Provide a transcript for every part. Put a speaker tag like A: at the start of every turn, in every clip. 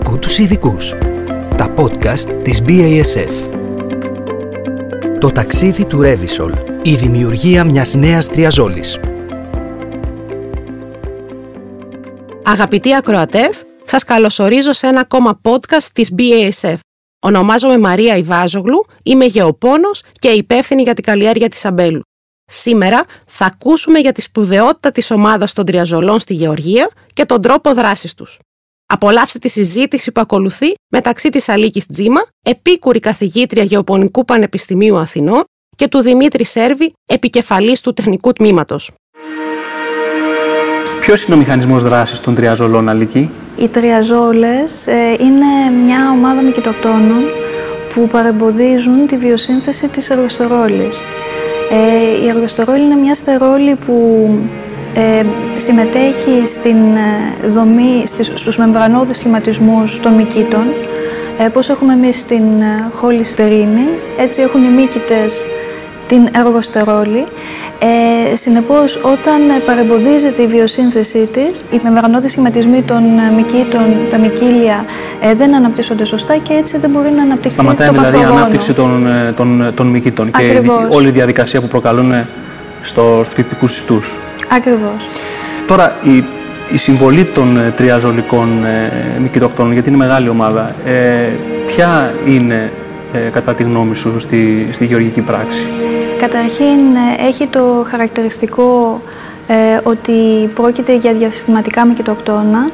A: Άκου τους ειδικούς. Τα podcast της BASF. Το ταξίδι του Revisol. Η δημιουργία μιας νέας τριαζόλης.
B: Αγαπητοί ακροατές, σας καλωσορίζω σε ένα ακόμα podcast της BASF. Ονομάζομαι Μαρία Ιβάζογλου, είμαι γεωπόνος και υπεύθυνη για την καλλιέργεια της αμπέλου. Σήμερα θα ακούσουμε για τη σπουδαιότητα της ομάδας των τριαζολών στη Γεωργία και τον τρόπο δράσης τους. Απολαύστε τη συζήτηση που ακολουθεί μεταξύ της Αλίκης Τζίμα, επίκουρη καθηγήτρια Γεωπονικού Πανεπιστημίου Αθηνών και του Δημήτρη Σέρβη, επικεφαλής του Τεχνικού Τμήματος.
C: Ποιος είναι ο μηχανισμός δράσης των τριαζολών, Αλική;
D: Οι τριαζόλες ε, είναι μια ομάδα μικητοκτόνων που παρεμποδίζουν τη βιοσύνθεση της εργοστορόλης. Ε, η εργοστορόλη είναι μια στερόλη που ε, συμμετέχει στην ε, δομή, στις, στους μεμβρανώδεις σχηματισμούς των μυκήτων. Ε, πώς έχουμε εμείς την ε, χολυστερίνη, έτσι έχουν οι μύκητες την εργοστερόλη. Ε, συνεπώς, όταν παρεμποδίζεται η βιοσύνθεσή της, οι μεμβρανώδεις σχηματισμοί των ε, μυκήτων, τα μυκήλια, ε, δεν αναπτύσσονται σωστά και έτσι δεν μπορεί να αναπτυχθεί
C: Σταματάει
D: το
C: δηλαδή η
D: παθογόνο.
C: ανάπτυξη των, ε, των, των μυκήτων και
D: Ακριβώς.
C: η- όλη η διαδικασία που προκαλούν στο, στους φυτικούς ιστούς.
D: Ακριβώς.
C: Τώρα, η, η συμβολή των ε, τριαζολικών ε, μυκητοκτόνων, γιατί είναι μεγάλη ομάδα, ε, ποια είναι ε, κατά τη γνώμη σου στη, στη γεωργική πράξη;
D: Καταρχήν ε, έχει το χαρακτηριστικό ε, ότι πρόκειται για διασυστηματικά μικητοκτόνα.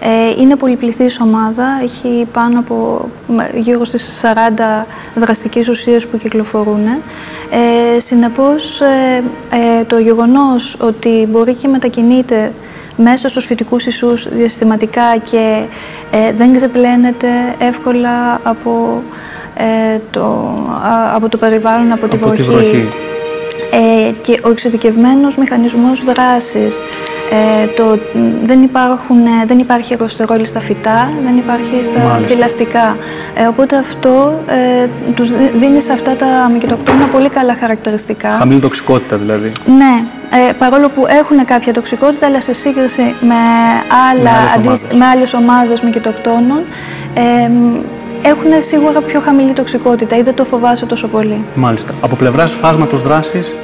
D: Ε, είναι πολυπληθής ομάδα, έχει πάνω από μ, γύρω στις 40 δραστικές ουσίες που κυκλοφορούν. Ε, συνεπώς, ε, ε, το γεγονός ότι μπορεί και μετακινείται μέσα στους φυτικούς ισούς διαστηματικά και ε, δεν ξεπλένεται εύκολα από, ε, το, α- από το περιβάλλον, από τη
C: Από τη
D: βροχή.
C: βροχή.
D: Ε, και ο εξειδικευμένος μηχανισμός δράσης. Ε, το, δεν, υπάρχουν, ε, δεν υπάρχει εργοστερόλη στα φυτά, δεν υπάρχει στα
C: Μάλιστα.
D: θηλαστικά. Ε, οπότε αυτό ε, τους δι- δίνεις σε αυτά τα μικητοκτόνα πολύ καλά χαρακτηριστικά.
C: Χαμηλή τοξικότητα δηλαδή.
D: Ναι, ε, παρόλο που έχουν κάποια τοξικότητα, αλλά σε σύγκριση με, άλλα,
C: άλλες
D: αντίστ-
C: ομάδες.
D: με άλλες ομάδες μικητοκτόνων, ε, μ, έχουν σίγουρα πιο χαμηλή τοξικότητα ή δεν το φοβάσαι τόσο πολύ.
C: Μάλιστα. Από πλευράς φάσματος δράσης,
D: Ε,
C: Τι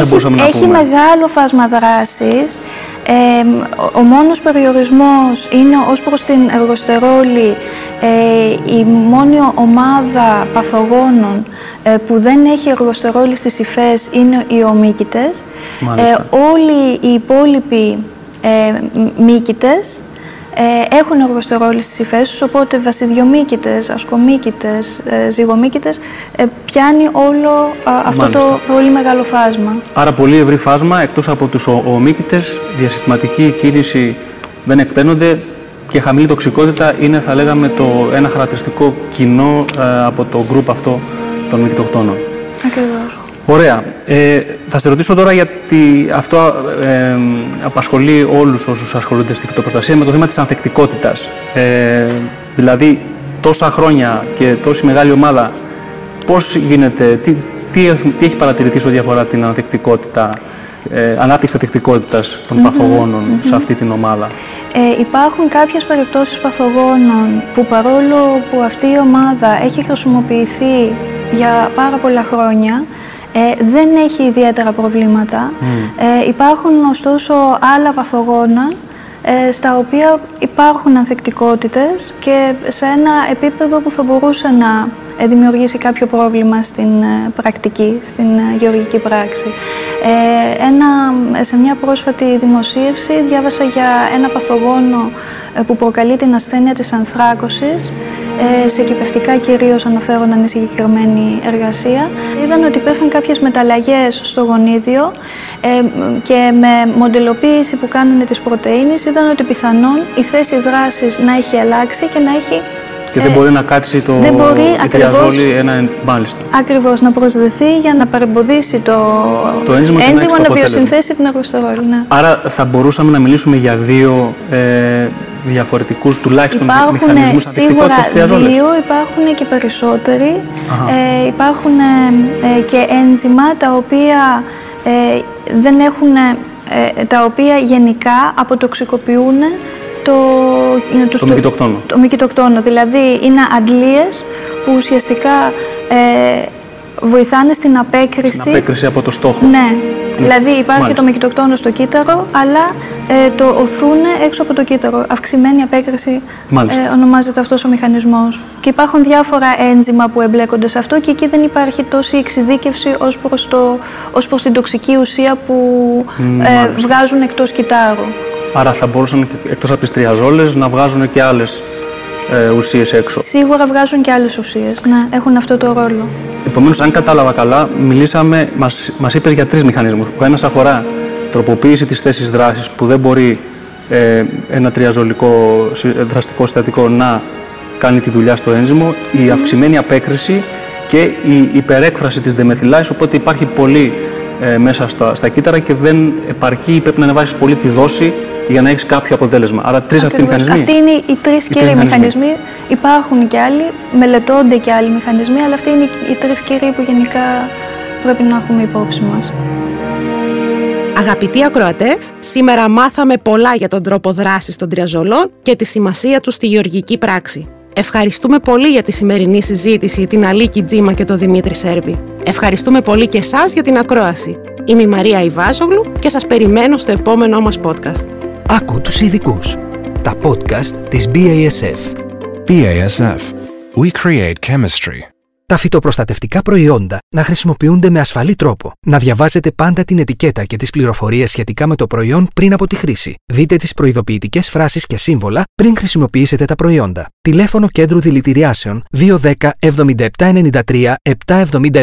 C: θα
D: έχει,
C: μπορούσαμε να
D: έχει
C: πούμε;
D: μεγάλο φάσμα δράσης. Ε, ο, ο μόνος περιορισμός είναι ως προς την εργοστερόλη ε, η μόνη ομάδα παθογόνων ε, που δεν έχει εργοστερόλη στις υφές είναι οι ομίκητες.
C: Μάλιστα.
D: όλοι οι υπόλοιποι ε, μ- μύκητες ε, έχουν εργοστερόλη στις υφές τους, οπότε βασιδιομύκητες, ασκομύκητες, ε, ζυγομύκητες, ε, πιάνει όλο α, αυτό
C: Μάλιστα.
D: το πολύ μεγάλο φάσμα.
C: άρα πολύ ευρύ φάσμα, εκτός από τους ο- ομίκητες, διασυστηματική κίνηση δεν εκπαίνονται και χαμηλή τοξικότητα είναι, θα λέγαμε, το ένα χαρακτηριστικό κοινό ε, από το γκρουπ αυτό των μικητοκτόνων.
D: Ακριβώς.
C: Ωραία. Ε, θα σε ρωτήσω τώρα γιατί αυτό ε, απασχολεί όλους όσους ασχολούνται στη φυτοπροστασία με το θέμα της ανθεκτικότητας. Ε, δηλαδή, τόσα χρόνια και τόση μεγάλη ομάδα, πώς γίνεται, τι, τι, έχει- τι έχει παρατηρηθεί σε ό,τι αφορά την ανθεκτικότητα, ε, ανάπτυξη ανθεκτικότητας των παθογόνων σε αυτή την ομάδα;
D: Ε, υπάρχουν κάποιες περιπτώσεις παθογόνων που παρόλο που αυτή η ομάδα έχει χρησιμοποιηθεί για πάρα πολλά χρόνια, ε, δεν έχει ιδιαίτερα προβλήματα. Ε, υπάρχουν ωστόσο άλλα παθογόνα ε, στα οποία υπάρχουν ανθεκτικότητες και σε ένα επίπεδο που θα μπορούσε να ε, δημιουργήσει κάποιο πρόβλημα στην ε, πρακτική, στην ε, γεωργική πράξη. Ε, ένα, σε μια πρόσφατη δημοσίευση διάβασα για ένα παθογόνο ε, που προκαλεί την ασθένεια της ανθράκωσης ε, σε κυπευτικά κυρίως αναφέρονταν η συγκεκριμένη εργασία. Είδαν ότι υπήρχαν κάποιες μεταλλαγές στο γονίδιο ε, και με μοντελοποίηση που κάνανε τις πρωτεΐνες είδαν ότι πιθανόν η θέση δράσης να έχει αλλάξει και να έχει
C: Και δεν
D: ε,
C: μπορεί να κάτσει το
D: δεν μπορεί
C: η
D: ακριβώς.
C: τριαζόλη ένα μάλιστα.
D: Ακριβώς, να προσδεθεί για να παρεμποδίσει το,
C: Το ένζυμο και να έχει το
D: να
C: αποτέλεσμα.
D: βιοσυνθέσει την αργοστορόλη. Ναι.
C: Άρα θα μπορούσαμε να μιλήσουμε για δύο ε, διαφορετικούς τουλάχιστον
D: Υπάρχουν
C: μηχανισμούς
D: σίγουρα
C: ανθεκτικότητας τριαζόλης.
D: δύο, υπάρχουν και περισσότεροι.
C: Αχα.
D: Ε, υπάρχουν ε, ε, και ένζημα τα οποία ε, δεν έχουν, ε, τα οποία γενικά αποτοξικοποιούν το,
C: είναι το, το,
D: το μικητοκτόνο. Δηλαδή είναι αντλίες που ουσιαστικά ε, βοηθάνε στην απέκριση.
C: Στην απέκριση από το στόχο.
D: Ναι. Δηλαδή υπάρχει το μικητοκτόνο στο κύτταρο, αλλά ε, το οθούν έξω από το κύτταρο. Αυξημένη απέκριση ε, ονομάζεται αυτός ο μηχανισμός. Και υπάρχουν διάφορα ένζημα που εμπλέκονται σε αυτό και εκεί δεν υπάρχει τόση εξειδίκευση ως προς, το, ως προς την τοξική ουσία που ε, βγάζουν εκτός κυτάρου.
C: Άρα θα μπορούσαν εκτός από τις τριαζόλες να βγάζουν και άλλες ε, ουσίες έξω.
D: Σίγουρα βγάζουν και άλλες ουσίες, ναι, έχουν αυτό το ρόλο.
C: Επομένως, αν κατάλαβα καλά, μιλήσαμε, μας, μας είπες για τρεις μηχανισμούς. Ο ένας αφορά τροποποίηση της θέσης δράσης που δεν μπορεί ε, ένα τριαζολικό δραστικό συστατικό να κάνει τη δουλειά στο ένζυμο, η αυξημένη απέκριση και η υπερέκφραση της δεμεθυλάης, οπότε υπάρχει πολύ ε, μέσα στα, στα κύτταρα και δεν επαρκεί ή πρέπει να ανεβάσεις πολύ τη δόση για να έχεις κάποιο αποτέλεσμα. Άρα τρεις αυτοί οι μηχανισμοί.
D: Αυτοί είναι οι τρεις κύριοι μηχανισμοί. Υπάρχουν και άλλοι, μελετώνται και άλλοι μηχανισμοί, αλλά αυτοί είναι οι τρεις κύριοι που γενικά πρέπει να έχουμε υπόψη μας.
B: Αγαπητοί ακροατές, σήμερα μάθαμε πολλά για τον τρόπο δράσης των τριαζολών και τη σημασία τους στη γεωργική πράξη. Ευχαριστούμε πολύ για τη σημερινή συζήτηση την Αλίκη Τζίμα και τον Δημήτρη Σέρβη. Ευχαριστούμε πολύ και εσάς για την ακρόαση. Είμαι η Μαρία Ιβάζογλου και σας περιμένω στο επόμενό μας podcast.
A: Άκου τους ειδικούς. Τα podcast της BASF.
E: BASF. We create chemistry.
A: Τα φυτοπροστατευτικά προϊόντα να χρησιμοποιούνται με ασφαλή τρόπο. Να διαβάζετε πάντα την ετικέτα και τις πληροφορίες σχετικά με το προϊόν πριν από τη χρήση. Δείτε τις προειδοποιητικές φράσεις και σύμβολα πριν χρησιμοποιήσετε τα προϊόντα. Τηλέφωνο κέντρου δηλητηριάσεων 210 7793 777.